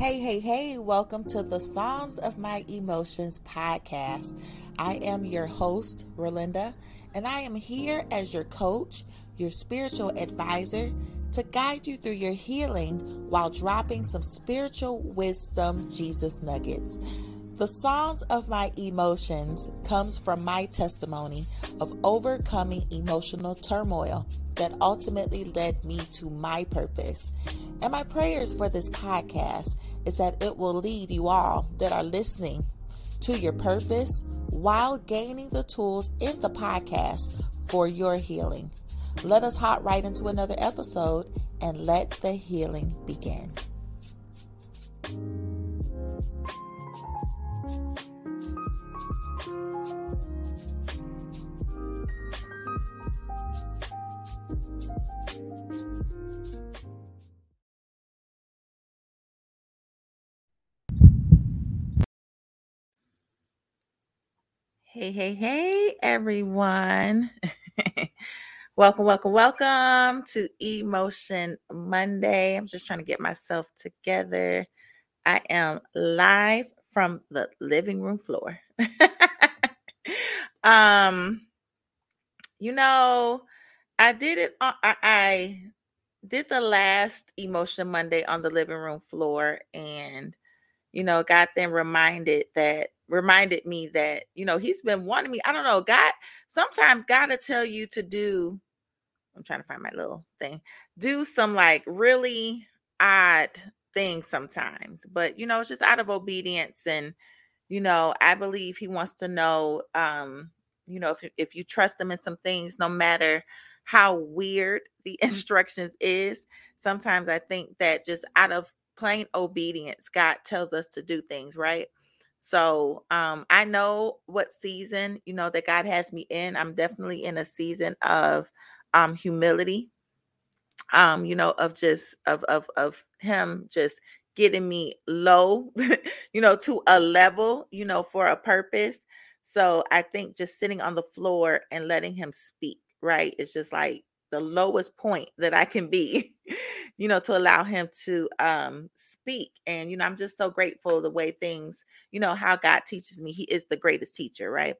Hey, hey, hey, welcome to the Psalms of My Emotions podcast. I am your host, Ralinda, and I am here as your coach, your spiritual advisor, to guide you through your healing while dropping some spiritual wisdom Jesus nuggets. The Psalms of My Emotions comes from my testimony of overcoming emotional turmoil that ultimately led me to my purpose. And my prayers for this podcast is that it will lead you all that are listening to your purpose while gaining the tools in the podcast for your healing. Let us hop right into another episode and let the healing begin. Hey, hey, hey, everyone. welcome, welcome, welcome to E-Motion Monday. I'm just trying to get myself together. I am live from the living room floor. um, you know, I did it, I, I did the last E-Motion Monday on the living room floor and you know, got then reminded that reminded me that, you know, he's been wanting me. I don't know, God, sometimes God to tell you to do, I'm trying to find my little thing, do some like really odd things sometimes. But you know, it's just out of obedience. And, you know, I believe he wants to know, um, you know, if if you trust him in some things, no matter how weird the instructions is, sometimes I think that just out of plain obedience, God tells us to do things, right? So um, I know what season, you know, that God has me in. I'm definitely in a season of um, humility, um, you know, of just of of of Him just getting me low, you know, to a level, you know, for a purpose. So I think just sitting on the floor and letting Him speak, right? It's just like the lowest point that I can be, you know, to allow him to um speak. And you know, I'm just so grateful the way things, you know, how God teaches me. He is the greatest teacher, right?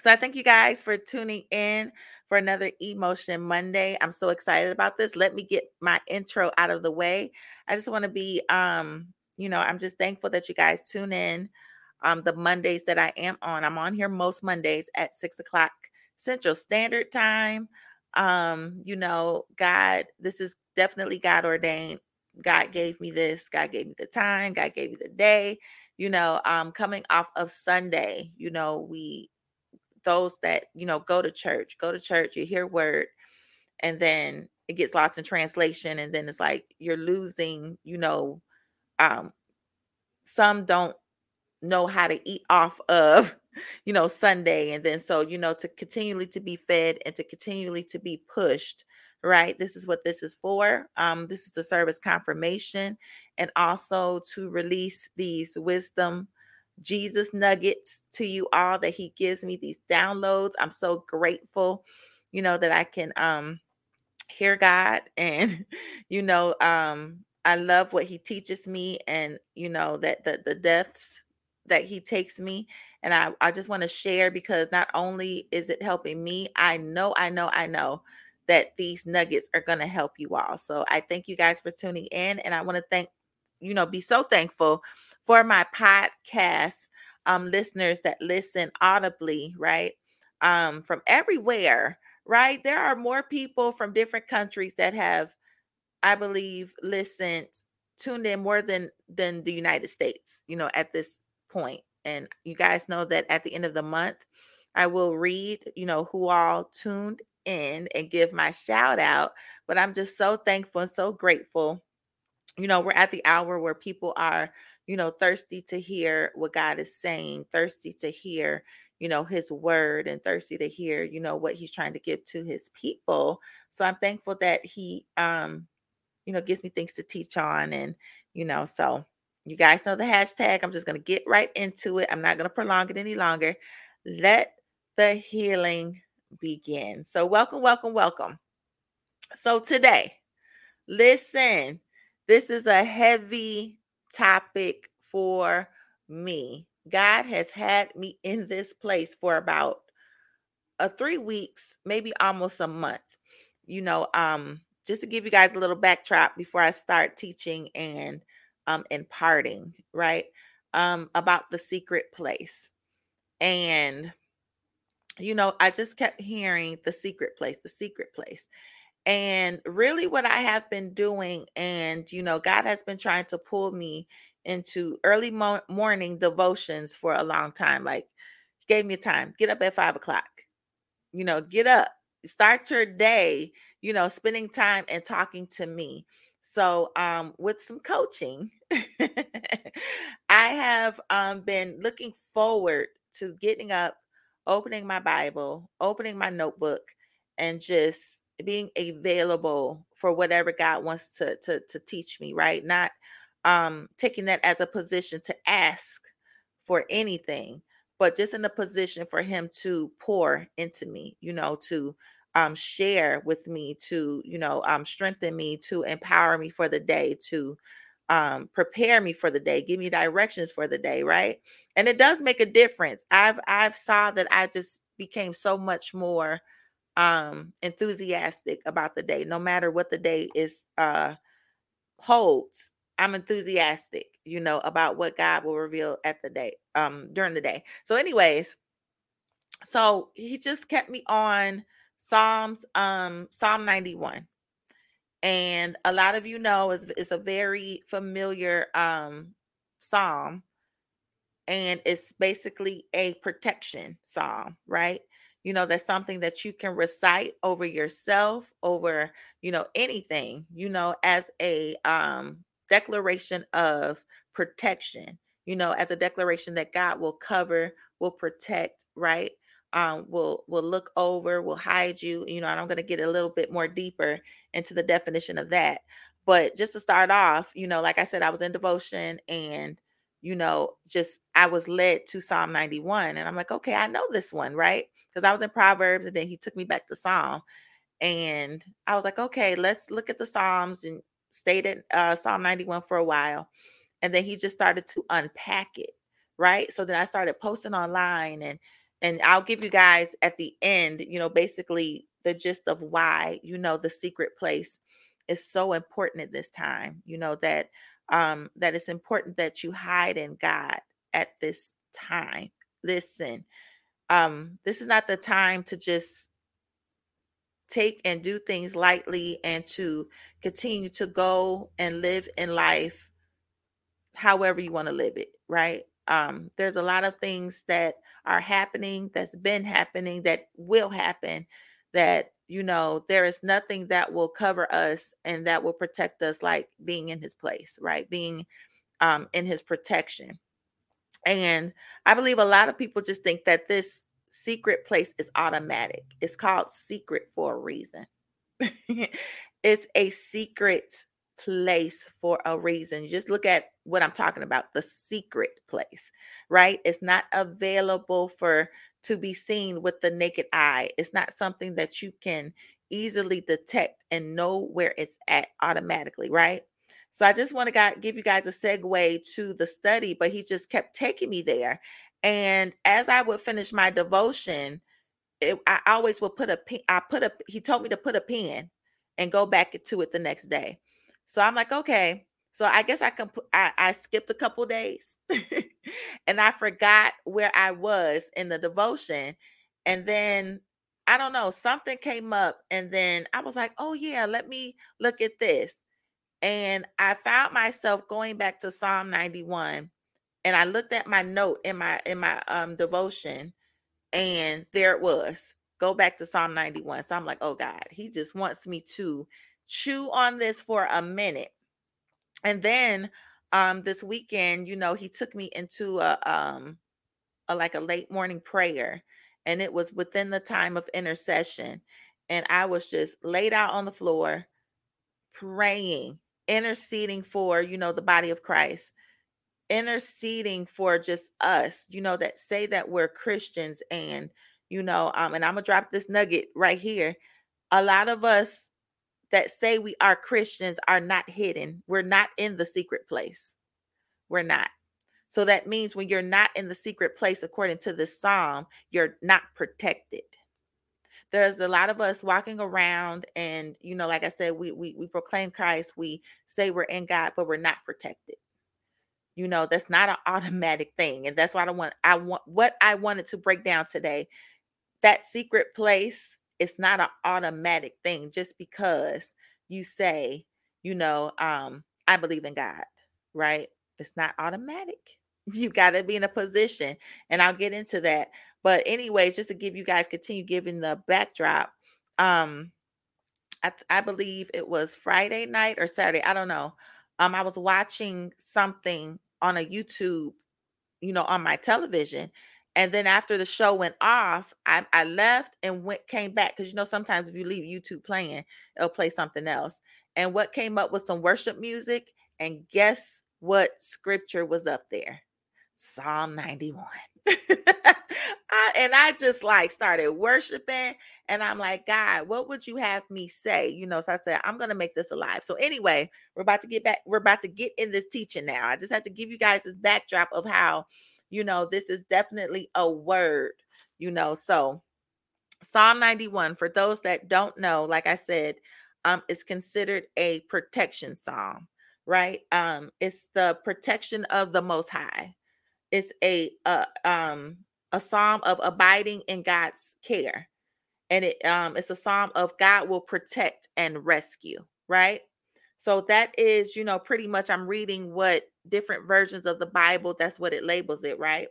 So I thank you guys for tuning in for another E-Motion Monday. I'm so excited about this. Let me get my intro out of the way. I just want to be um, you know, I'm just thankful that you guys tune in um the Mondays that I am on. I'm on here most Mondays at six o'clock Central Standard Time um you know god this is definitely god ordained. God gave me this god gave me the time god gave me the day you know um coming off of sunday you know we those that you know go to church go to church you hear word and then it gets lost in translation and then it's like you're losing you know um some don't know how to eat off of you know sunday and then so you know to continually to be fed and to continually to be pushed right? This is what this is for. Um this is the service confirmation and also to release these wisdom jesus nuggets to you all that he gives me these downloads. I'm so grateful you know that i can um hear god and you know um i love what he teaches me and you know that the the deaths that he takes me and I, I just want to share because not only is it helping me i know i know i know that these nuggets are going to help you all. So i thank you guys for tuning in and i want to thank you know be so thankful for my podcast um listeners that listen audibly right? Um from everywhere right? There are more people from different countries that have i believe listened tuned in more than than the united states you know at this point. And you guys know that at the end of the month, I will read, you know, who all tuned in and give my shout out. But I'm just so thankful and so grateful. You know, we're at the hour where people are, you know, thirsty to hear what God is saying, thirsty to hear, you know, his word, and thirsty to hear, you know, what he's trying to give to his people. So I'm thankful that he, um, you know, gives me things to teach on. And, you know, so you guys know the hashtag. I'm just going to get right into it. I'm not going to prolong it any longer. Let the healing begin. So, welcome, welcome, welcome. So, today, listen, this is a heavy topic for me. God has had me in this place for about a uh, 3 weeks, maybe almost a month. You know, um just to give you guys a little backdrop before I start teaching and um imparting, right? Um about the secret place. And you know, I just kept hearing the secret place, the secret place. And really, what I have been doing, and you know, God has been trying to pull me into early mo- morning devotions for a long time. Like, gave me time, get up at five o'clock, you know, get up, start your day, you know, spending time and talking to me. So, um, with some coaching, I have um, been looking forward to getting up, opening my Bible, opening my notebook, and just being available for whatever God wants to to to teach me, right? Not um taking that as a position to ask for anything, but just in a position for him to pour into me, you know, to um share with me, to, you know, um strengthen me, to empower me for the day, to um prepare me for the day, give me directions for the day, right? And it does make a difference. I've I've saw that I just became so much more um enthusiastic about the day no matter what the day is uh holds i'm enthusiastic you know about what god will reveal at the day um during the day so anyways so he just kept me on psalms um psalm 91 and a lot of you know is it's a very familiar um psalm and it's basically a protection psalm right? You know that's something that you can recite over yourself over you know anything you know as a um declaration of protection you know as a declaration that god will cover will protect right um will will look over will hide you you know and i'm going to get a little bit more deeper into the definition of that but just to start off you know like i said i was in devotion and you know just i was led to psalm 91 and i'm like okay i know this one right because I was in Proverbs and then he took me back to Psalm. And I was like, okay, let's look at the Psalms and stayed at uh, Psalm 91 for a while. And then he just started to unpack it. Right. So then I started posting online and and I'll give you guys at the end, you know, basically the gist of why, you know, the secret place is so important at this time. You know, that um that it's important that you hide in God at this time. Listen, um this is not the time to just take and do things lightly and to continue to go and live in life however you want to live it right um there's a lot of things that are happening that's been happening that will happen that you know there is nothing that will cover us and that will protect us like being in his place right being um in his protection and I believe a lot of people just think that this secret place is automatic. It's called secret for a reason. it's a secret place for a reason. just look at what I'm talking about the secret place, right? It's not available for to be seen with the naked eye. It's not something that you can easily detect and know where it's at automatically, right? So I just want to give you guys a segue to the study, but he just kept taking me there. And as I would finish my devotion, it, I always would put a pin. I put a. He told me to put a pin and go back to it the next day. So I'm like, okay. So I guess I can. I, I skipped a couple days, and I forgot where I was in the devotion, and then I don't know something came up, and then I was like, oh yeah, let me look at this and I found myself going back to Psalm 91 and I looked at my note in my in my um devotion and there it was. Go back to Psalm 91. So I'm like, "Oh God, he just wants me to chew on this for a minute." And then um this weekend, you know, he took me into a um a like a late morning prayer and it was within the time of intercession and I was just laid out on the floor praying interceding for, you know, the body of Christ, interceding for just us, you know, that say that we're Christians and, you know, um, and I'm gonna drop this nugget right here. A lot of us that say we are Christians are not hidden. We're not in the secret place. we're not. So that means when you're not in the secret place, according to this psalm, you're not protected. There's a lot of us walking around, and you know, like I said, we we we proclaim Christ, we say we're in God, but we're not protected. You know, that's not an automatic thing, and that's what I want. I want what I wanted to break down today. That secret place is not an automatic thing just because you say, you know, um, I believe in God, right? It's not automatic you got to be in a position and i'll get into that but anyways just to give you guys continue giving the backdrop um I, I believe it was friday night or saturday i don't know um i was watching something on a youtube you know on my television and then after the show went off i, I left and went came back because you know sometimes if you leave youtube playing it'll play something else and what came up was some worship music and guess what scripture was up there Psalm 91. I, and I just like started worshiping and I'm like, God, what would you have me say? You know, so I said, I'm to make this alive. So anyway, we're about to get back. We're about to get in this teaching now. I just have to give you guys this backdrop of how, you know, this is definitely a word, you know. So Psalm 91, for those that don't know, like I said, um, it's considered a protection psalm, right? Um, it's the protection of the most high it's a, a um a psalm of abiding in God's care. And it um it's a psalm of God will protect and rescue, right? So that is, you know, pretty much I'm reading what different versions of the Bible, that's what it labels it, right?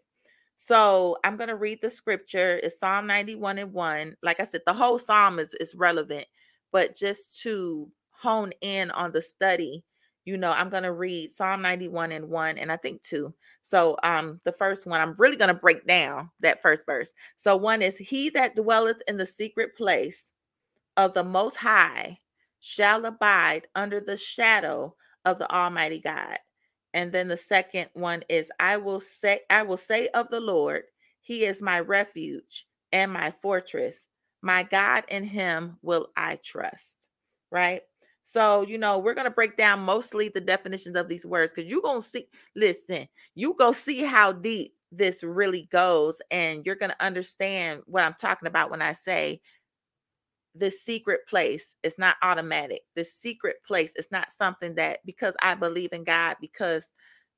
So I'm going to read the scripture. It's Psalm 91 and 1. Like I said, the whole psalm is, is relevant, but just to hone in on the study, you know, I'm going to read Psalm 91 and 1 and I think 2. So um the first one I'm really going to break down that first verse. So one is he that dwelleth in the secret place of the most high shall abide under the shadow of the almighty God. And then the second one is I will say I will say of the Lord, he is my refuge and my fortress. My God in him will I trust. Right? So, you know, we're going to break down mostly the definitions of these words because you're going to see, listen, you go see how deep this really goes, and you're going to understand what I'm talking about when I say this secret place is not automatic. This secret place is not something that because I believe in God, because,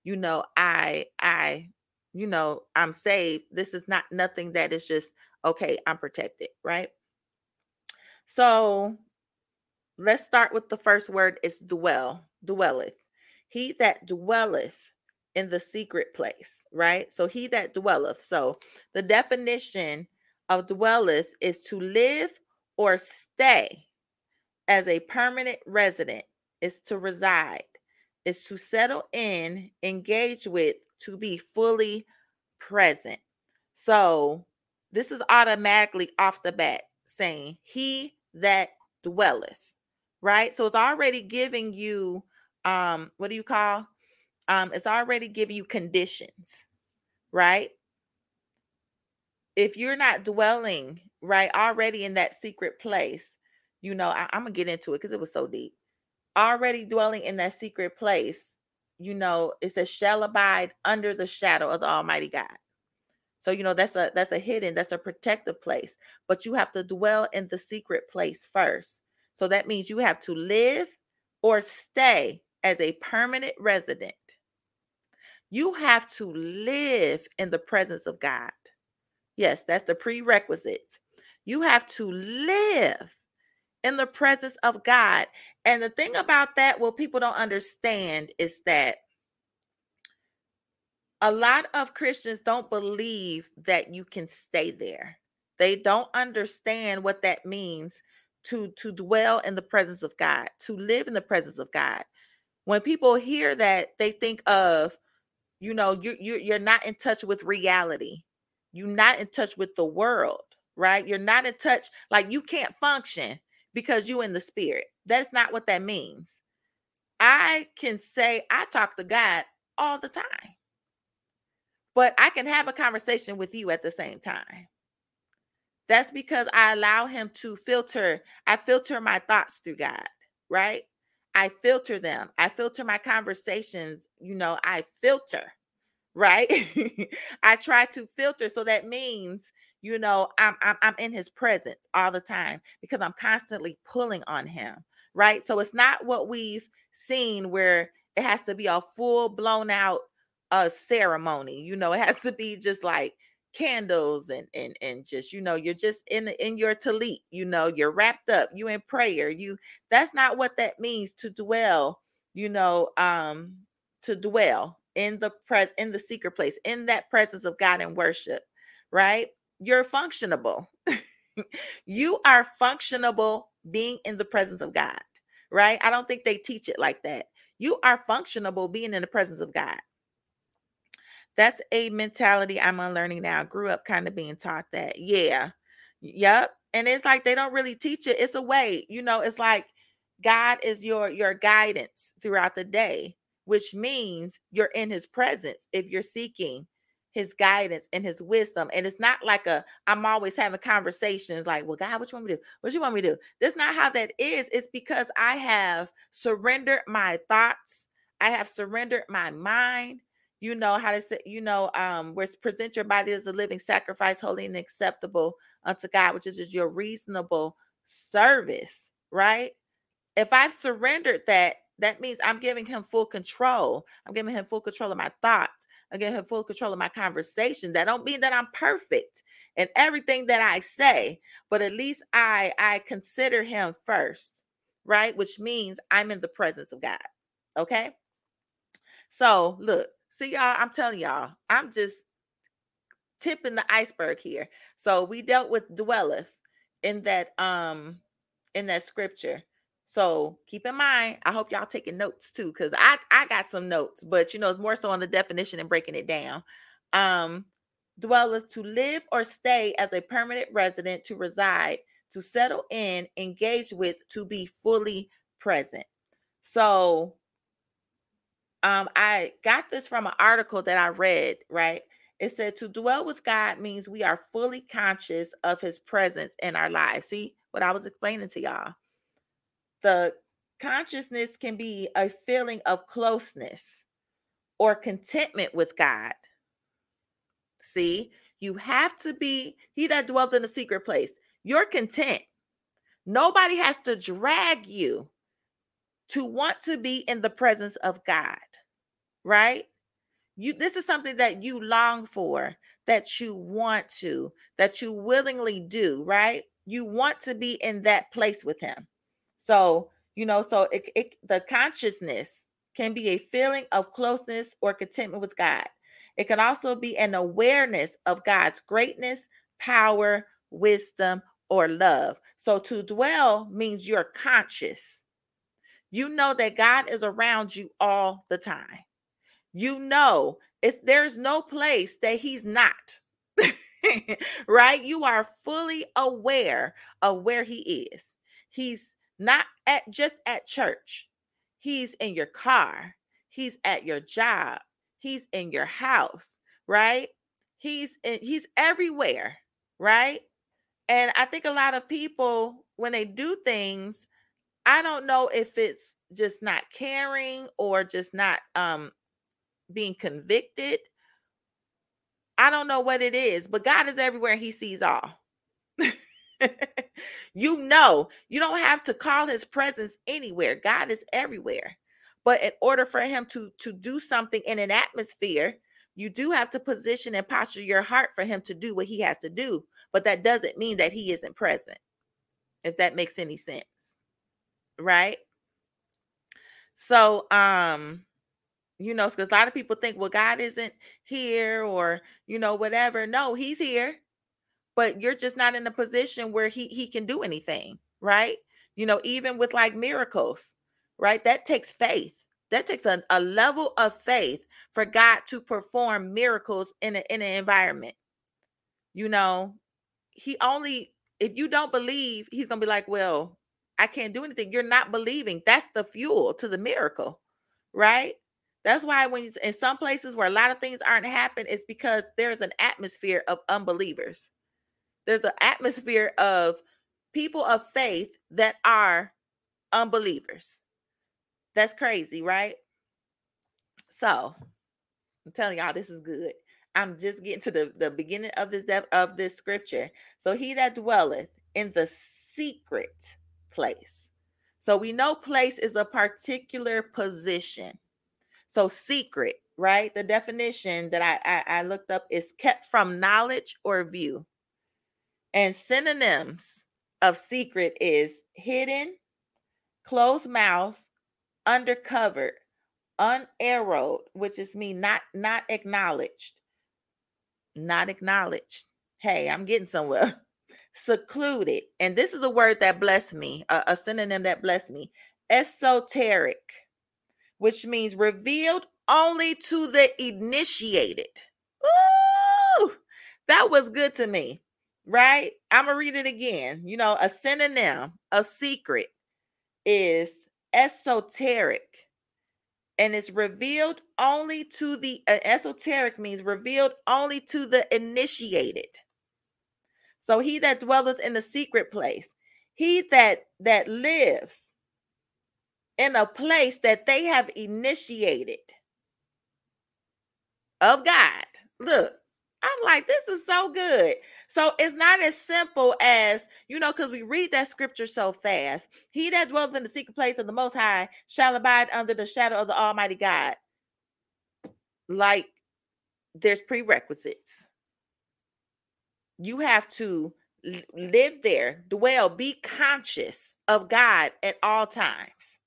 you know, I, I, you know, I'm saved. This is not nothing that is just, okay, I'm protected, right? So let's start with the first word is dwell, dwelleth. He that dwelleth in the secret place, right? So he that dwelleth. So the definition of dwelleth is to live or stay as a permanent resident, is to reside, is to settle in, engage with, to be fully present. So this is automatically off the bat saying, He that dwelleth right? So it's already giving you um what do you call? Um it's already giving you conditions, right? If you're not dwelling right already in that secret place, you know, I, I'm gonna get into it because it was so deep. Already dwelling in that secret place, you know, it says shall abide under the shadow of the Almighty God. So you know that's a that's a hidden, that's a protective place. But you have to dwell in the secret place first. So that means you have to live or stay as a permanent resident. You have to live in the presence of God. Yes, that's the prerequisites. You have to live in the presence of God. And the thing about that, what people don't understand is that a lot of Christians don't believe that you can stay there. They don't understand what that means to to dwell in the presence of God, to live in the presence of God. When people hear that, they think of, you know, you you you're not in touch with reality. You're not in touch with the world, right? You're not in touch like you can't function because you're in the spirit. That's not what that means. I can say I talk to God all the time. But I can have a conversation with you at the same time. That's because I allow him to filter. I filter my thoughts through God, right? I filter them. I filter my conversations. You know, I filter, right? I try to filter. So that means, you know, I'm, I'm I'm in his presence all the time because I'm constantly pulling on him, right? So it's not what we've seen where it has to be a full blown out uh ceremony. You know, it has to be just like candles and and and just you know you're just in in your talit you know you're wrapped up you in prayer you that's not what that means to dwell you know um to dwell in the pres in the secret place in that presence of god and worship right you're functionable you are functionable being in the presence of god right i don't think they teach it like that you are functionable being in the presence of god that's a mentality I'm unlearning now. I grew up kind of being taught that. Yeah. Yep. And it's like they don't really teach it. It's a way, you know, it's like God is your your guidance throughout the day, which means you're in his presence if you're seeking his guidance and his wisdom. And it's not like a I'm always having conversations like, well, God, what you want me to do? What you want me to do? That's not how that is. It's because I have surrendered my thoughts, I have surrendered my mind, you know how to say you know um where present your body as a living sacrifice holy and acceptable unto god which is your reasonable service right if i've surrendered that that means i'm giving him full control i'm giving him full control of my thoughts i'm giving full control of my conversation that don't mean that i'm perfect in everything that i say but at least i i consider him first right which means i'm in the presence of god okay so look See, y'all, I'm telling y'all, I'm just tipping the iceberg here. So we dealt with dwelleth in that um in that scripture. So keep in mind, I hope y'all taking notes too, because I I got some notes, but you know, it's more so on the definition and breaking it down. Um, dwelleth to live or stay as a permanent resident, to reside, to settle in, engage with, to be fully present. So um, I got this from an article that I read, right? It said to dwell with God means we are fully conscious of his presence in our lives. See what I was explaining to y'all? The consciousness can be a feeling of closeness or contentment with God. See, you have to be he that dwells in a secret place. You're content. Nobody has to drag you to want to be in the presence of God right? You this is something that you long for, that you want to, that you willingly do, right? You want to be in that place with him. So, you know, so it, it the consciousness can be a feeling of closeness or contentment with God. It can also be an awareness of God's greatness, power, wisdom, or love. So to dwell means you're conscious. You know that God is around you all the time you know it's there's no place that he's not right you are fully aware of where he is he's not at just at church he's in your car he's at your job he's in your house right he's in, he's everywhere right and i think a lot of people when they do things i don't know if it's just not caring or just not um being convicted. I don't know what it is, but God is everywhere. He sees all. you know, you don't have to call his presence anywhere. God is everywhere. But in order for him to to do something in an atmosphere, you do have to position and posture your heart for him to do what he has to do. But that doesn't mean that he isn't present. If that makes any sense. Right? So um you know, because a lot of people think, well, God isn't here or, you know, whatever. No, he's here, but you're just not in a position where he he can do anything, right? You know, even with like miracles, right? That takes faith. That takes a, a level of faith for God to perform miracles in, a, in an environment. You know, he only, if you don't believe, he's to be like, well, I can't do anything. You're not believing. That's the fuel to the miracle, right? That's why when you, in some places where a lot of things aren't happening, it's because there's an atmosphere of unbelievers. There's an atmosphere of people of faith that are unbelievers. That's crazy, right? So I'm telling y'all, this is good. I'm just getting to the, the beginning of this depth of this scripture. So he that dwelleth in the secret place. So we know place is a particular position. So secret, right? The definition that I, I, I looked up is kept from knowledge or view. And synonyms of secret is hidden, closed mouth, undercovered, unarrowed, which is me not not acknowledged. Not acknowledged. Hey, I'm getting somewhere. Secluded. And this is a word that blessed me, a, a synonym that blessed me. Esoteric, which means revealed only to the initiated. Ooh, that was good to me, right? I'm to read it again. You know, a synonym, a secret is esoteric and it's revealed only to the uh, esoteric means revealed only to the initiated so he that dwelleth in the secret place he that that lives in a place that they have initiated of god look i'm like this is so good so it's not as simple as, you know, because we read that scripture so fast. He that dwells in the secret place of the Most High shall abide under the shadow of the Almighty God. Like there's prerequisites. You have to live there, dwell, be conscious of God at all times.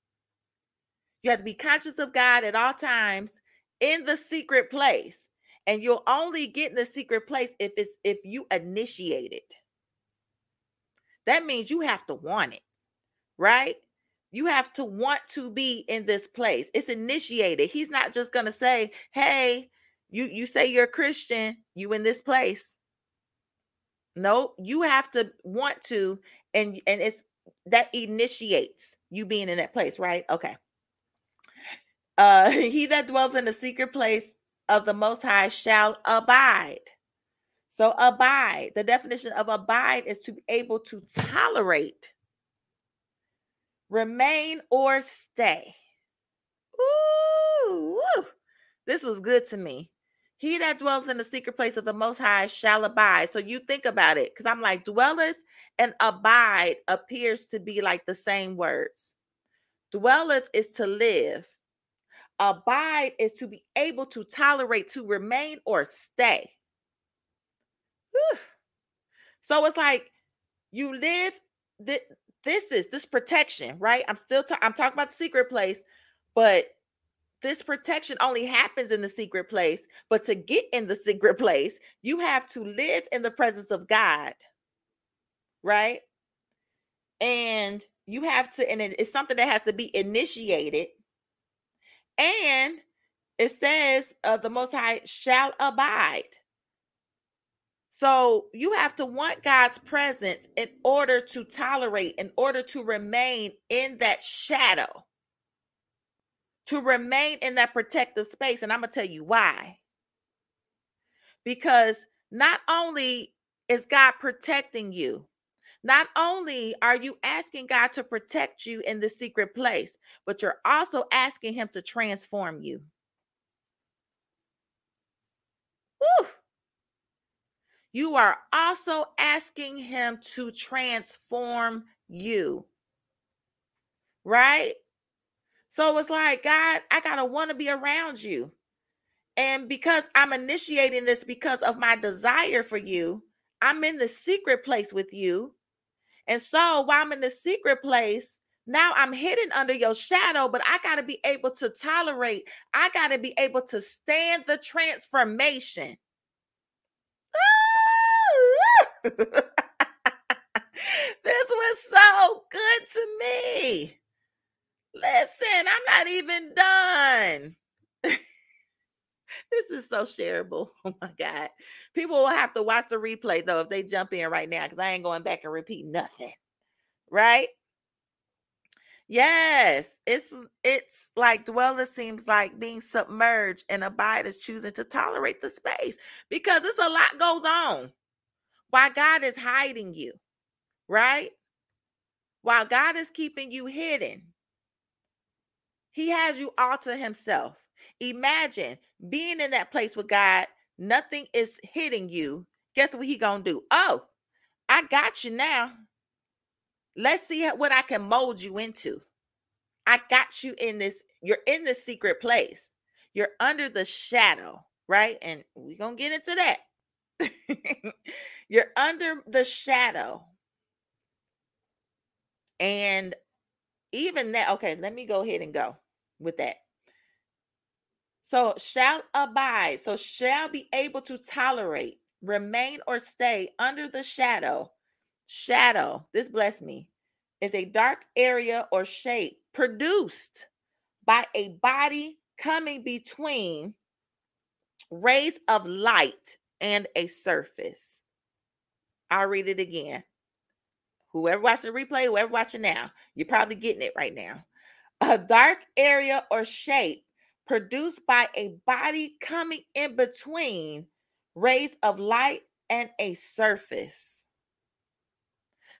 You have to be conscious of God at all times in the secret place and you'll only get in the secret place if it's if you initiate it. That means you have to want it right? You have to want to be in this place. It's initiated. He's not just going to say hey you you say you're a christian you in this place. No you have to want to and and it's that initiates you being in that place right? Okay. Uh he that dwells in the secret place of the Most High shall abide. So, abide, the definition of abide is to be able to tolerate, remain, or stay. Ooh, this was good to me. He that dwells in the secret place of the Most High shall abide. So you think about it, because I'm like, dwelleth and abide appears to be like the same words. Dwelleth is to live, Abide is to be able to tolerate, to remain, or stay. Whew. So it's like you live. Th- this is this protection, right? I'm still. Ta- I'm talking about the secret place, but this protection only happens in the secret place. But to get in the secret place, you have to live in the presence of God, right? And you have to, and it's something that has to be initiated and it says uh, the Most High shall abide. So you have to want God's presence in order to tolerate, in order to remain in that shadow, to remain in that protective space. And I'm going to tell you why. Because not only is God protecting you, not only are you asking God to protect you in the secret place, but you're also asking Him to transform you. Woo! You are also asking Him to transform you. Right? So it's like, God, I got to want to be around you. And because I'm initiating this because of my desire for you, I'm in the secret place with you and so while I'm in the secret place, now I'm hidden under your shadow, but I got to be able to tolerate, I got to be able to stand the transformation. this was so good to me. Listen, I'm not even done. this is so shareable. Oh my God. People will have to watch the replay though if they jump in right now because I ain't going back and repeat nothing. Right? Yes, it's it's like dweller seems like being submerged and abide is choosing to tolerate the space because it's a lot goes on. While God is hiding you, right? While God is keeping you hidden, He has you all to himself. Imagine being in that place with God, nothing is hitting you. Guess what he going to do? Oh, I got you now. Let's see what I can mold you into. I got you in this. You're in the secret place. You're under the shadow, right? And we're going to get into that. You're under the shadow. And even that, okay, let me go ahead and go with that. So, shall abide, so shall be able to tolerate, remain, or stay under the shadow. Shadow, this bless me, is a dark area or shape produced by a body coming between rays of light and a surface. I'll read it again. Whoever watched the replay, whoever watching now, you're probably getting it right now. A dark area or shape produced by a body coming in between rays of light and a surface.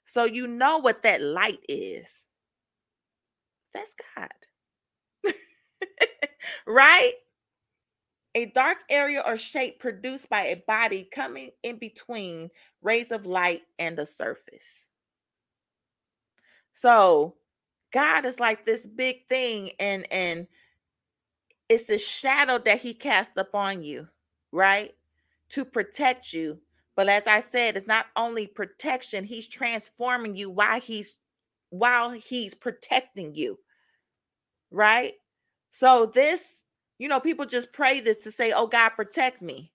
So you know what that light is. That's God. right? A dark area or shape produced by a body coming in between rays of light and the surface. So God is like this big thing, and and it's the shadow that He cast upon you, right? To protect you. But as I said, it's not only protection, He's transforming you while He's while He's protecting you, right? So this, you know, people just pray this to say, "Oh God, protect me."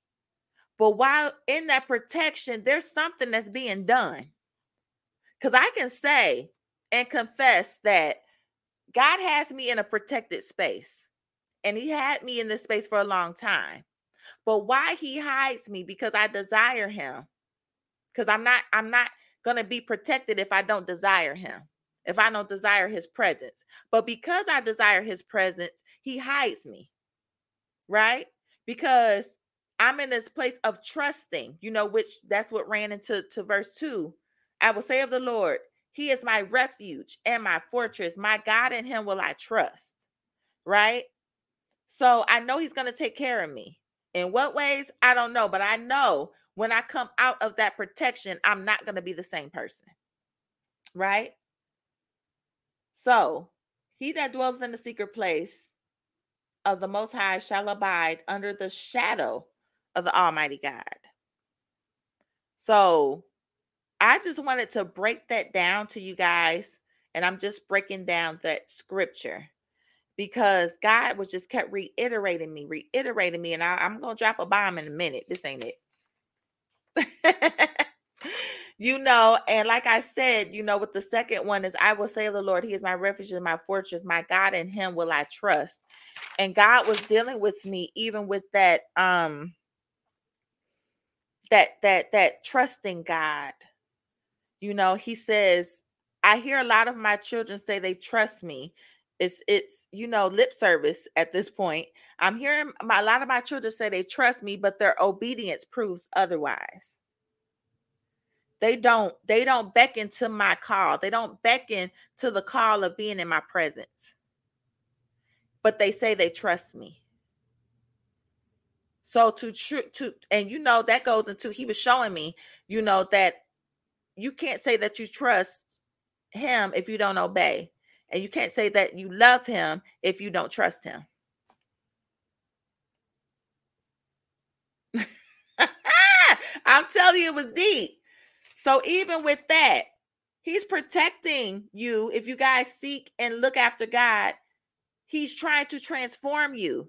But while in that protection, there's something that's being done. Because I can say, and confess that God has me in a protected space. And he had me in this space for a long time. But why he hides me because I desire him. Cuz I'm not I'm not going to be protected if I don't desire him. If I don't desire his presence. But because I desire his presence, he hides me. Right? Because I'm in this place of trusting, you know, which that's what ran into to verse 2. I will say of the Lord, he is my refuge and my fortress. My God, in him will I trust. Right? So I know he's going to take care of me. In what ways? I don't know. But I know when I come out of that protection, I'm not going to be the same person. Right? So he that dwells in the secret place of the Most High shall abide under the shadow of the Almighty God. So I just wanted to break that down to you guys. And I'm just breaking down that scripture because God was just kept reiterating me, reiterating me. And I, am going to drop a bomb in a minute. This ain't it. you know, and like I said, you know, with the second one is I will say the Lord, He is my refuge and my fortress, my God, in Him will I trust. And God was dealing with me even with that, um, that that that trusting God you know, he says, I hear a lot of my children say they trust me. It's it's you know lip service at this point. I'm hearing my, a lot of my children say they trust me, but their obedience proves otherwise. They don't they don't beckon to my call. They don't beckon to the call of being in my presence. But they say they trust me. So to tr- to and you know that goes into he was showing me, you know that you can't say that you trust him if you don't obey. And you can't say that you love him if you don't trust him. I'm telling you, it was deep. So even with that, he's protecting you. If you guys seek and look after God, he's trying to transform you.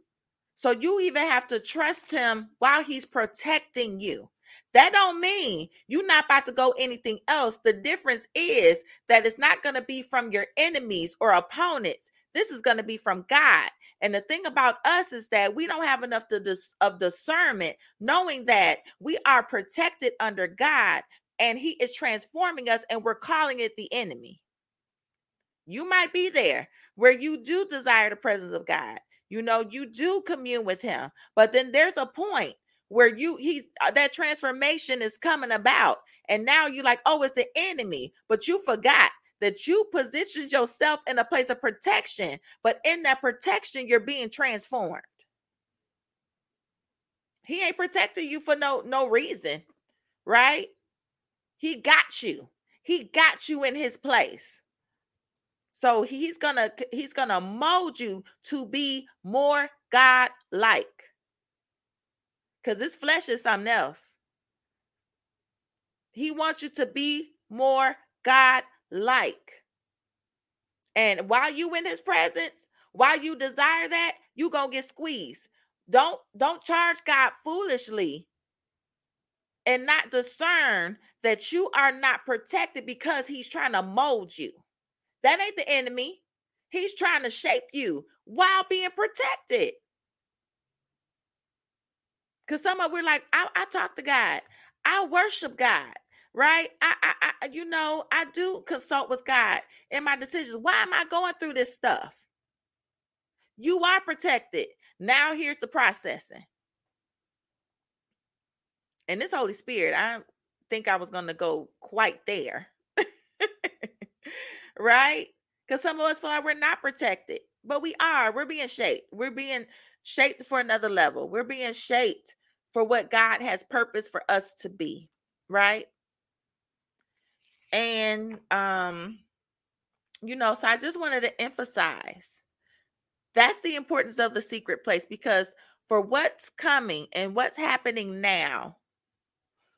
So you even have to trust him while he's protecting you. That don't mean you're not about to go anything else. The difference is that it's not going to be from your enemies or opponents. This is going to be from God. And the thing about us is that we don't have enough dis- of discernment, knowing that we are protected under God and He is transforming us, and we're calling it the enemy. You might be there where you do desire the presence of God. You know, you do commune with Him, but then there's a point where you he uh, that transformation is coming about and now you're like oh it's the enemy but you forgot that you positioned yourself in a place of protection, but in that protection, you're being transformed. He ain't protecting you for no no reason, right? He got you. He got you in his place. So he's gonna he's gonna mold you to be more God like. Because this flesh is something else. He wants you to be more God like. And while you in his presence, while you desire that, you going to get squeezed. Don't don't charge God foolishly and not discern that you are not protected because he's trying to mold you. That ain't the enemy. He's trying to shape you while being protected. Because some of we're like, I, I talk to God, I worship God, right? I, I, I, you know, I do consult with God in my decisions. Why am I going through this stuff? You are protected. Now here's the processing. And this Holy Spirit, I think I was going to go quite there. right? Because some of us feel like we're not protected, but we are. We're being shaped. We're being shaped for another level. We're being shaped for what God has purpose for us to be, right? And um you know, so I just wanted to emphasize that's the importance of the secret place because for what's coming and what's happening now,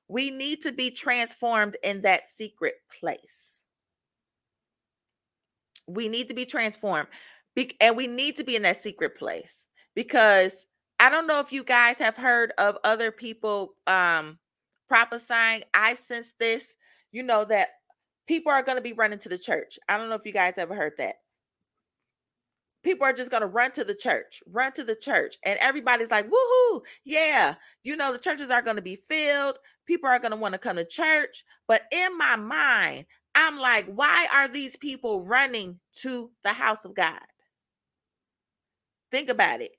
we need to be transformed in that secret place. We need to be transformed. and we need to be in that secret place because I don't know if you guys have heard of other people um prophesying. I've sensed this, you know, that people are going to be running to the church. I don't know if you guys ever heard that. People are just going to run to the church, run to the church. And everybody's like, woohoo, yeah. You know, the churches are going to be filled. People are going to want to come to church. But in my mind, I'm like, why are these people running to the house of God? Think about it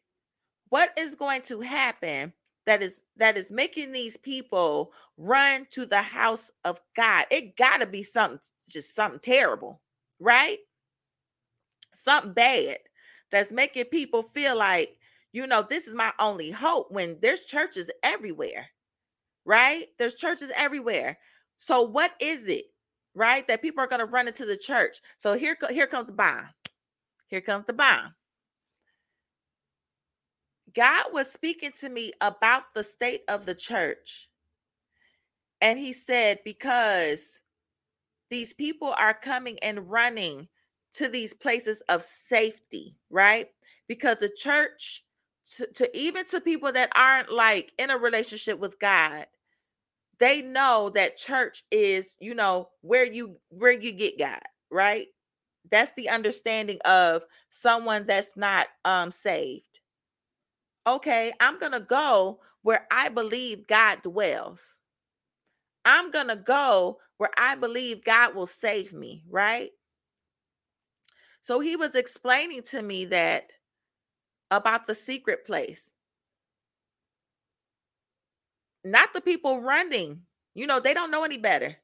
what is going to happen that is that is making these people run to the house of God. It got to be something just something terrible, right? Something bad that's making people feel like, you know, this is my only hope when there's churches everywhere. Right? There's churches everywhere. So what is it? Right? That people are going to run into the church. So here here comes the bomb. Here comes the bomb. God was speaking to me about the state of the church. And he said, because these people are coming and running to these places of safety, right? Because the church, to, to, even to people that aren't like in a relationship with God, they know that church is, you know, where you where you get God, right? That's the understanding of someone that's not um saved okay, I'm going to go where I believe God dwells. I'm going to go where I believe God will save me, right? So he was explaining to me that about the secret place. Not the people running, you know, they don't know any better.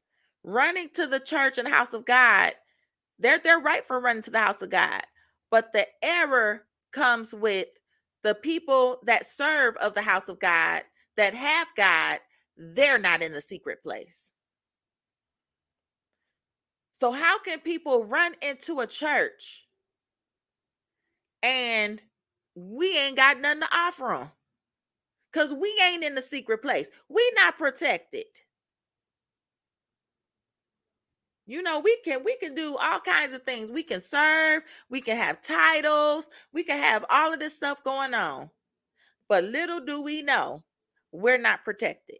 Running to the church and house of God, they're they're right for running to the house of God. But the error comes with the people that serve of the house of God, that have God, they're not in the secret place. So, how can people run into a church and we ain't got nothing to offer them? Because we ain't in the secret place. We not protected. You know, we can we can do all kinds of things. We can serve, we can have titles, we can have all of this stuff going on. But little do we know, we're not protected.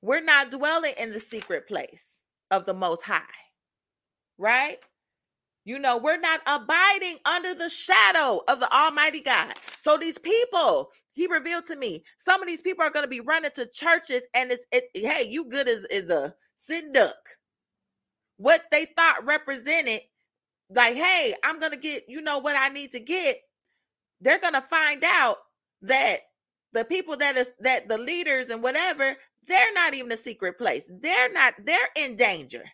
We're not dwelling in the secret place of the most high. Right? You know, we're not abiding under the shadow of the Almighty God. So these people, he revealed to me, some of these people are going to be running to churches, and it's it, hey, you good as is a sin duck what they thought represented like hey i'm gonna get you know what i need to get they're gonna find out that the people that is that the leaders and whatever they're not even a secret place. They're not they're in danger.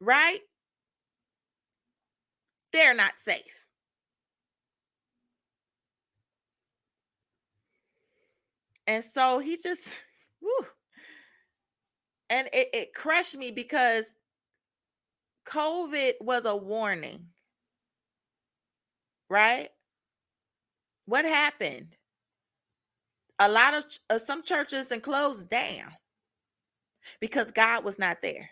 Right? They're not safe. And so he just, whew, and it, it crushed me because COVID was a warning, right? What happened? A lot of uh, some churches and closed down because God was not there.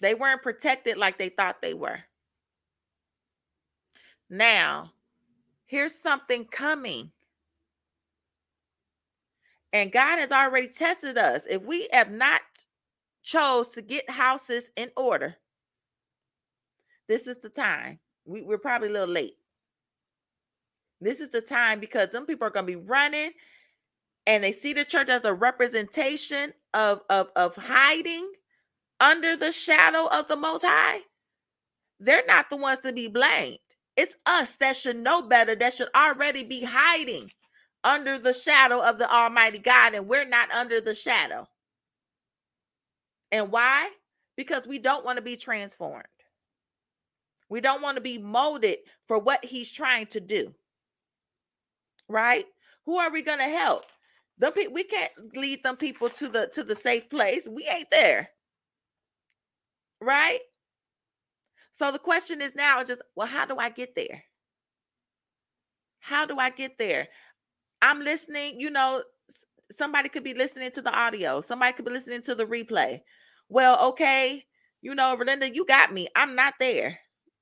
They weren't protected like they thought they were. Now, here's something coming. And God has already tested us. If we have not chose to get houses in order, this is the time. We, we're probably a little late. This is the time because some people are going to be running and they see the church as a representation of, of, of hiding under the shadow of the Most High. They're not the ones to be blamed. It's us that should know better, that should already be hiding under the shadow of the Almighty God, and we're not under the shadow. And why? Because we don't want to be transformed. We don't want to be molded for what he's trying to do. Right? Who are we going to help? The pe- we can't lead them people to the to the safe place. We ain't there. Right? So the question is now just well how do I get there? How do I get there? I'm listening, you know, somebody could be listening to the audio. Somebody could be listening to the replay. Well, okay, you know, Ralinda, you got me. I'm not there.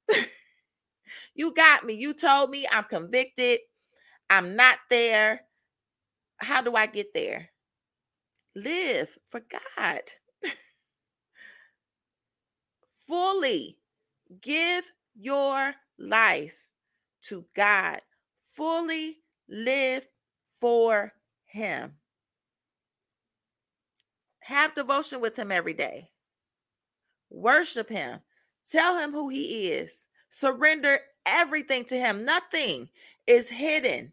you got me. You told me I'm convicted. I'm not there. How do I get there? Live for God. Fully give your life to God. Fully live for Him. Have devotion with Him every day. Worship Him. Tell Him who He is. Surrender everything to Him. Nothing is hidden.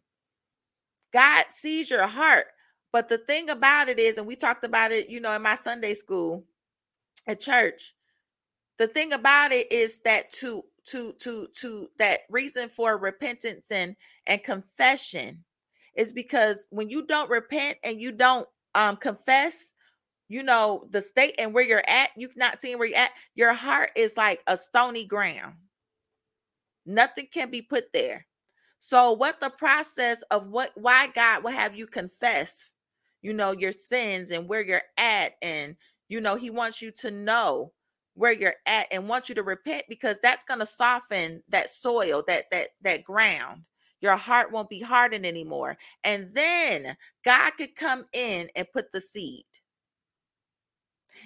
God sees your heart. But the thing about it is, and we talked about it, you know, in my Sunday school at church, the thing about it is that to to to to that reason for repentance and and confession is because when you don't repent and you don't um confess you know the state and where you're at you're not seeing where you're at your heart is like a stony ground. Nothing can be put there. So what the process of what why god will have you confess you know your sins and where you're at and you know he wants you to know where you're at and wants you to repent because that's going to soften that soil that that that ground. Your heart won't be hardened anymore. And then god could come in and put the seed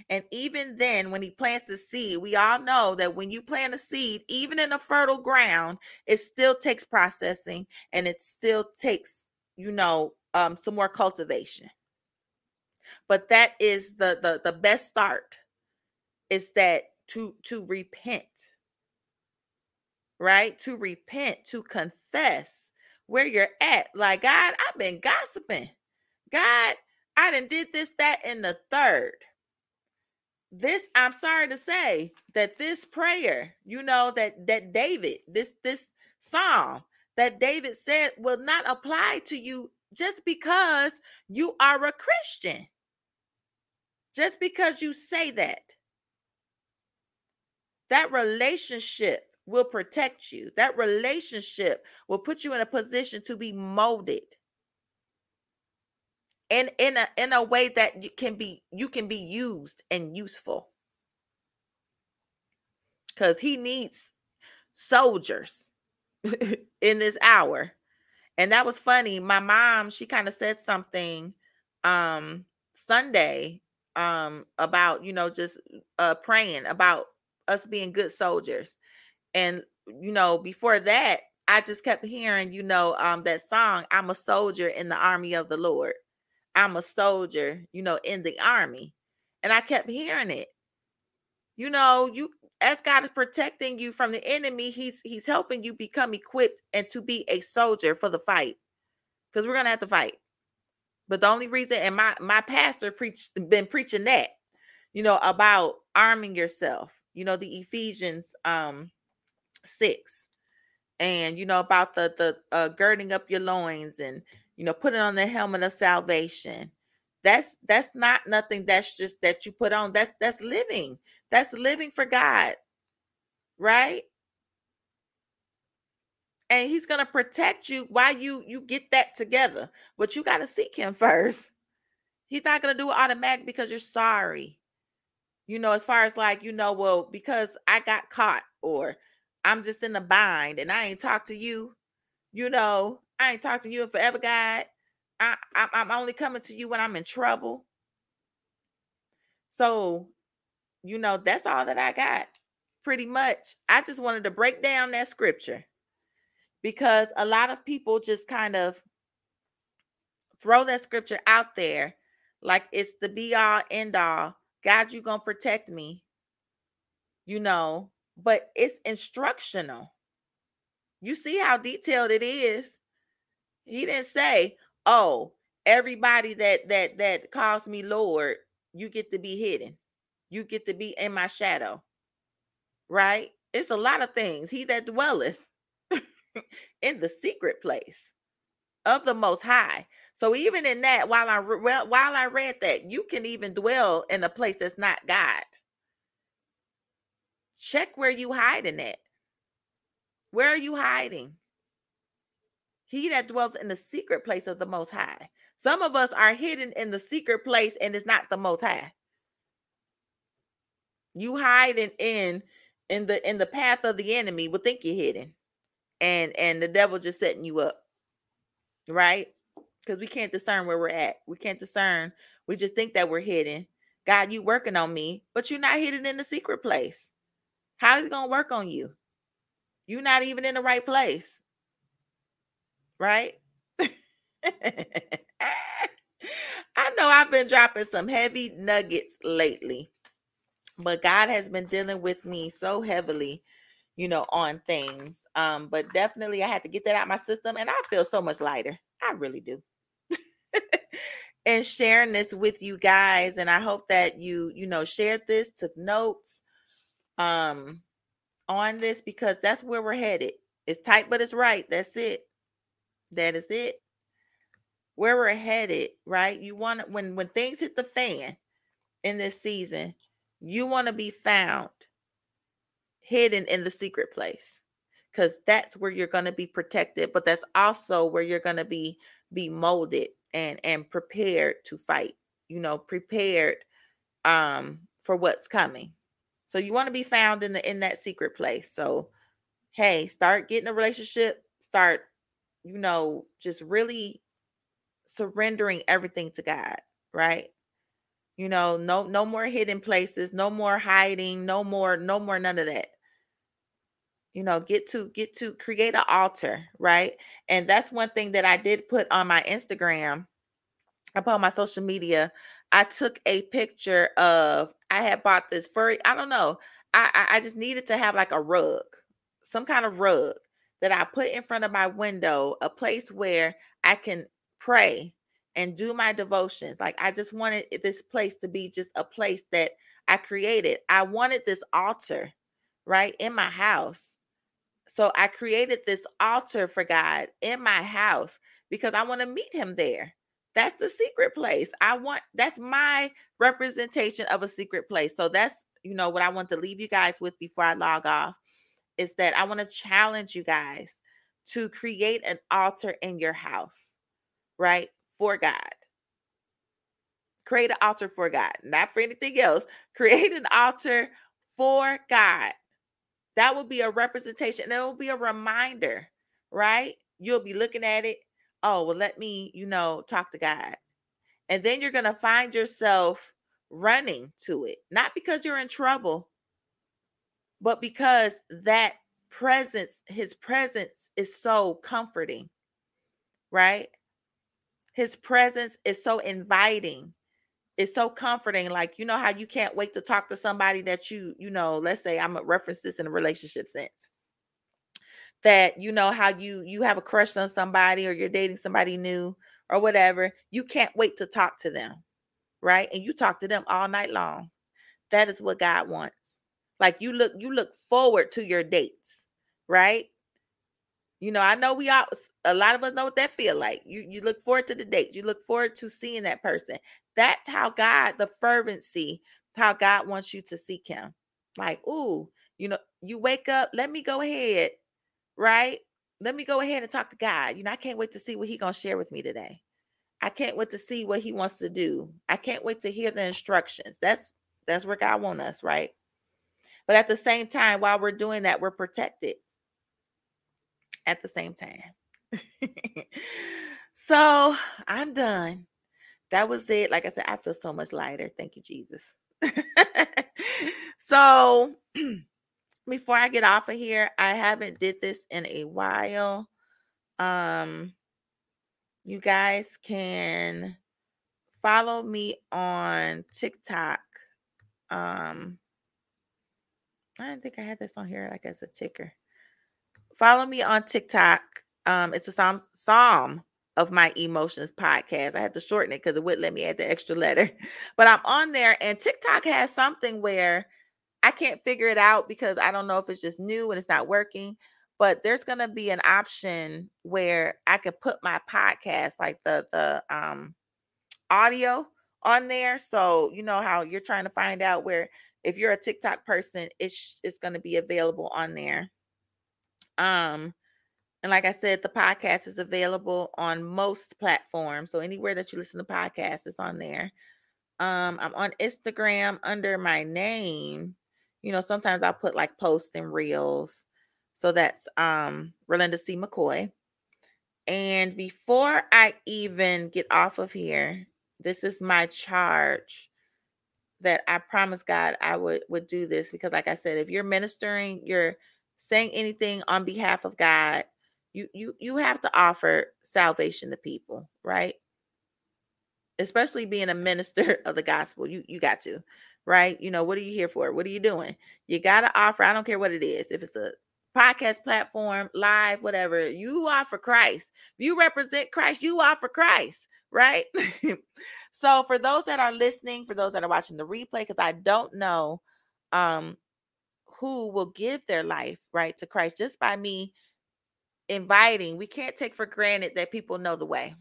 and even then, when he plants the seed, we all know that when you plant a seed, even in a fertile ground, it still takes processing and it still takes, you know, um, some more cultivation. But that is the the the best start is that to to repent. Right? To repent, to confess where you're at. Like, God, I've been gossiping. God, I done did this, that, and the third this i'm sorry to say that this prayer you know that that david this this psalm that david said will not apply to you just because you are a christian. Just because you say that. That relationship will protect you. That relationship will put you in a position to be molded in in a in a way that you can be you can be used and useful. Because he needs soldiers in this hour. And that was funny my mom she kind of said something um sunday um about you know just uh praying about us being good soldiers. And you know before that i just kept hearing you know um that song i'm a soldier in the army of the lord I'm a soldier, you know, in the army. And I kept hearing it. You know, you as God is protecting you from the enemy, he's he's helping you become equipped and to be a soldier for the fight. Cuz we're going to have to fight. But the only reason and my my pastor preached been preaching that, you know, about arming yourself you know, the Ephesians um 6 and you know about the the uh, girding up your loins and you know putting on the helmet of salvation. That's that's not nothing that's just that you put on. That's that's living. That's living for god right? And he's going to protect you while you you get that together but you got to seek him first. He's not going to do it automatic because you're sorry. You know as far as like you know well because i got caught or i'm just in a bind and i ain't talked to you you know i ain't talked to you in forever god I, I i'm only coming to you when i'm in trouble so you know that's all that i got pretty much i just wanted to break down that scripture because a lot of people just kind of throw that scripture out there like it's the be all end all. God, you gonna protect me, you know, but it's instructional. You see how detailed it is. He didn't say, "Oh, everybody that that that calls me Lord, you get to be hidden. You get to be in my shadow." Right? It's a lot of things. He that dwelleth in the secret place of the most high. So even in that, while I well, while I read that, you can even dwell in a place that's not God. Check where you hiding at. Where are you hiding? He that dwells in the secret place of the most high. Some of us are hidden in the secret place and it's not the most high. You hiding in in the in the path of the enemy will think you're hidden and and the devil just setting you up right? Because we can't discern where we're at. We can't discern. We just think that we're hidden. God you working on me but you're not hidden in the secret place. How is it going to work on you? You're not even in the right place right i know i've been dropping some heavy nuggets lately but god has been dealing with me so heavily you know, on things. Um, but definitely I had to get that out my system and I feel so much lighter. I really do. and sharing this with you guys. And I hope that you, you know, shared this, took notes um on this because that's where we're headed. It's tight, but it's right. That's it. That is it. Where we're headed, right? You want when when things hit the fan in this season, you want to be found hidden in the secret place because that's where you're going to be protected but that's also where you're going to be be molded and and prepared to fight you know prepared um for what's coming so you want to be found in the in that secret place so hey start getting a relationship start you know just really surrendering everything to god right? You know no no more hidden places no more hiding no more no more none of that. You know get to get to create an altar right? And that's one thing that i did put on my instagram upon my social media i took a picture of i had bought this furry i don't know i i just needed to have like a rug some kind of rug that i put in front of my window a place where i can pray and do my devotions like i just wanted this place to be just a place that i created i wanted this altar right in my house so I created this altar for God in my house because I want to meet him there. That's the secret place. I want that's my representation of a secret place. So that's you know what I want to leave you guys with before I log off is that I want to challenge you guys to create an altar in your house, right? For God. Create an altar for God, not for anything else. Create an altar for God. That will be a representation. That will be a reminder, right? You'll be looking at it. Oh, well, let me, you know, talk to God. And then you're going to find yourself running to it, not because you're in trouble, but because that presence, his presence is so comforting, right? His presence is so inviting it's so comforting like you know how you can't wait to talk to somebody that you you know let's say i'm a reference this in a relationship sense. That you know how you you have a crush on somebody or you're dating somebody new or whatever you can't wait to talk to them right? And you talk to them all night long. That is what god wants Like you look you look forward to your dates, right? You know, I know we all a lot of us know what that feel like. You you look forward to the date. You look forward to seeing that person. That's how God, the fervency, how God wants you to seek him. Like, ooh, you know, you wake up, let me go ahead, right? Let me go ahead and talk to God. You know, I can't wait to see what He gonna share with me today. I can't wait to see what he wants to do. I can't wait to hear the instructions. That's that's where God wants us, right? But at the same time, while we're doing that, we're protected. At the same time. so I'm done. That was it. Like I said, I feel so much lighter. Thank you, Jesus. so before I get off of here, I haven't did this in a while. Um you guys can follow me on TikTok. Um, I didn't think I had this on here like as a ticker. Follow me on TikTok. Um, it's a psalm psalm of my emotions podcast. I had to shorten it because it wouldn't let me add the extra letter. But I'm on there, and TikTok has something where I can't figure it out because I don't know if it's just new and it's not working but there's to be an option where I could put my podcast like the the um audio on there so you know how you're trying to find out where if you're a TikTok person it's it's going to be available on there um and like I said the podcast is available on most platforms so anywhere that you listen to podcasts is on there um I'm on Instagram under my name you know sometimes I'll put like posts and reels so that's um Ralinda C. McCoy. And before I even get off of here, this is my charge that I promise God I would would do this because like I said, if you're ministering, you're saying anything on behalf of God, you you you have to offer salvation to people, right? Especially being a minister of the gospel, you you got to, right? You know, what are you here for? What are you doing? You got to offer, I don't care what it is. If it's a podcast platform, live, whatever. You for Christ. If you represent Christ, you for Christ, right? so for those that are listening, for those that are watching the replay, because I don't know um who will give their life right to Christ just by me inviting. We can't take for granted that people know the way.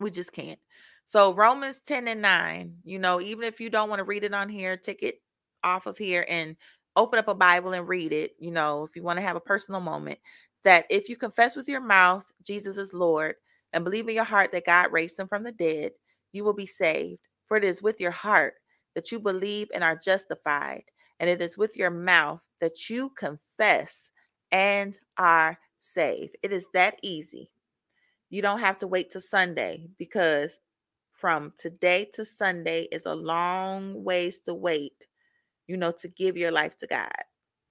We just can't. So Romans 10 and 9, you know, even if you don't want to read it on here, take it off of here and open up a Bible and read it, you know, if you want to have a personal moment, that if you confess with your mouth Jesus is Lord and believe in your heart that God raised him from the dead, you will be saved. For it is with your heart that you believe and are justified, and it is with your mouth that you confess and are saved. It is that easy. You don't have to wait to Sunday because from today to Sunday is a long ways to wait you know, to give your life to God.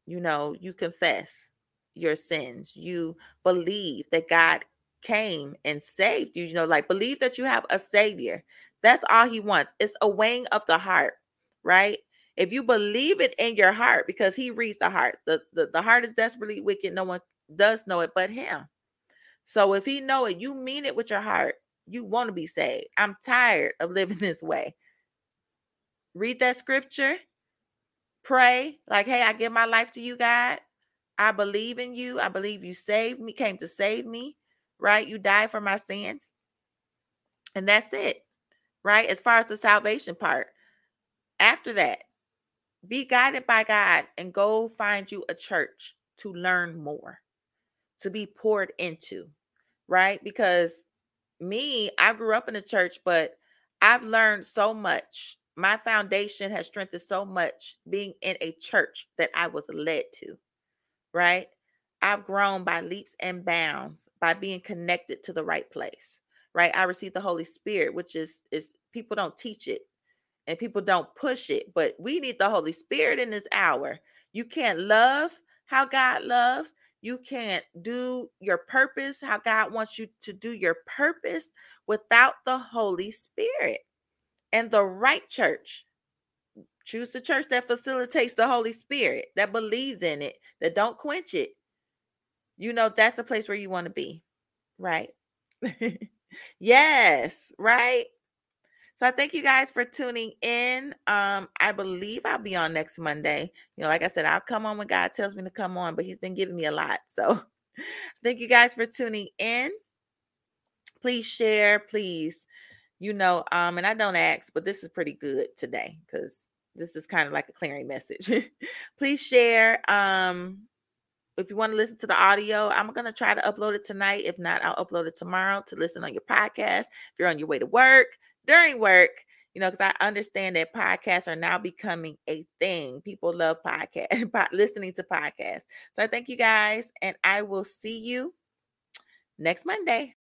You know, you confess your sins. You believe that God came and saved you. You know, like believe that you have a savior. That's all he wants. It's a weighing of the heart, right? If you believe it in your heart, because he reads the heart. The, the, the heart is desperately wicked. No one does know it but him. So if he know it, you mean it with your heart. You want to be saved. I'm tired of living this way. Read that scripture Pray like, hey, I give my life to you, God. I believe in you. I believe you saved me, came to save me, right? You died for my sins. And that's it, right? As far as the salvation part. After that, be guided by God and go find you a church to learn more, to be poured into, right? Because me, I grew up in a church, but I've learned so much my foundation has strengthened so much being in a church that I was led to, right? I've grown by leaps and bounds by being connected to the right place, right? I received the Holy Spirit, which is is people don't teach it and people don't push it, but we need the Holy Spirit in this hour. You can't love how God loves. You can't do your purpose how God wants you to do your purpose without the Holy Spirit and the right church. Choose the church that facilitates the Holy Spirit, that believes in it, that don't quench it. You know, that's the place where you want to be, right? yes, right. So I thank you guys for tuning in. Um, I believe I'll be on next Monday. You know, like I said, I'll come on when God tells me to come on, but He's been giving me a lot. So thank you guys for tuning in. Please share, please. You know, um, and I don't ask, but this is pretty good today because this is kind of like a clearing message. please share. Um, if you want to listen to the audio, I'm going to try to upload it tonight. If not, I'll upload it tomorrow to listen on your podcast. If you're on your way to work, during work, you know, because I understand that podcasts are now becoming a thing. People love podcast, listening to podcasts. So I thank you guys, and I will see you next Monday.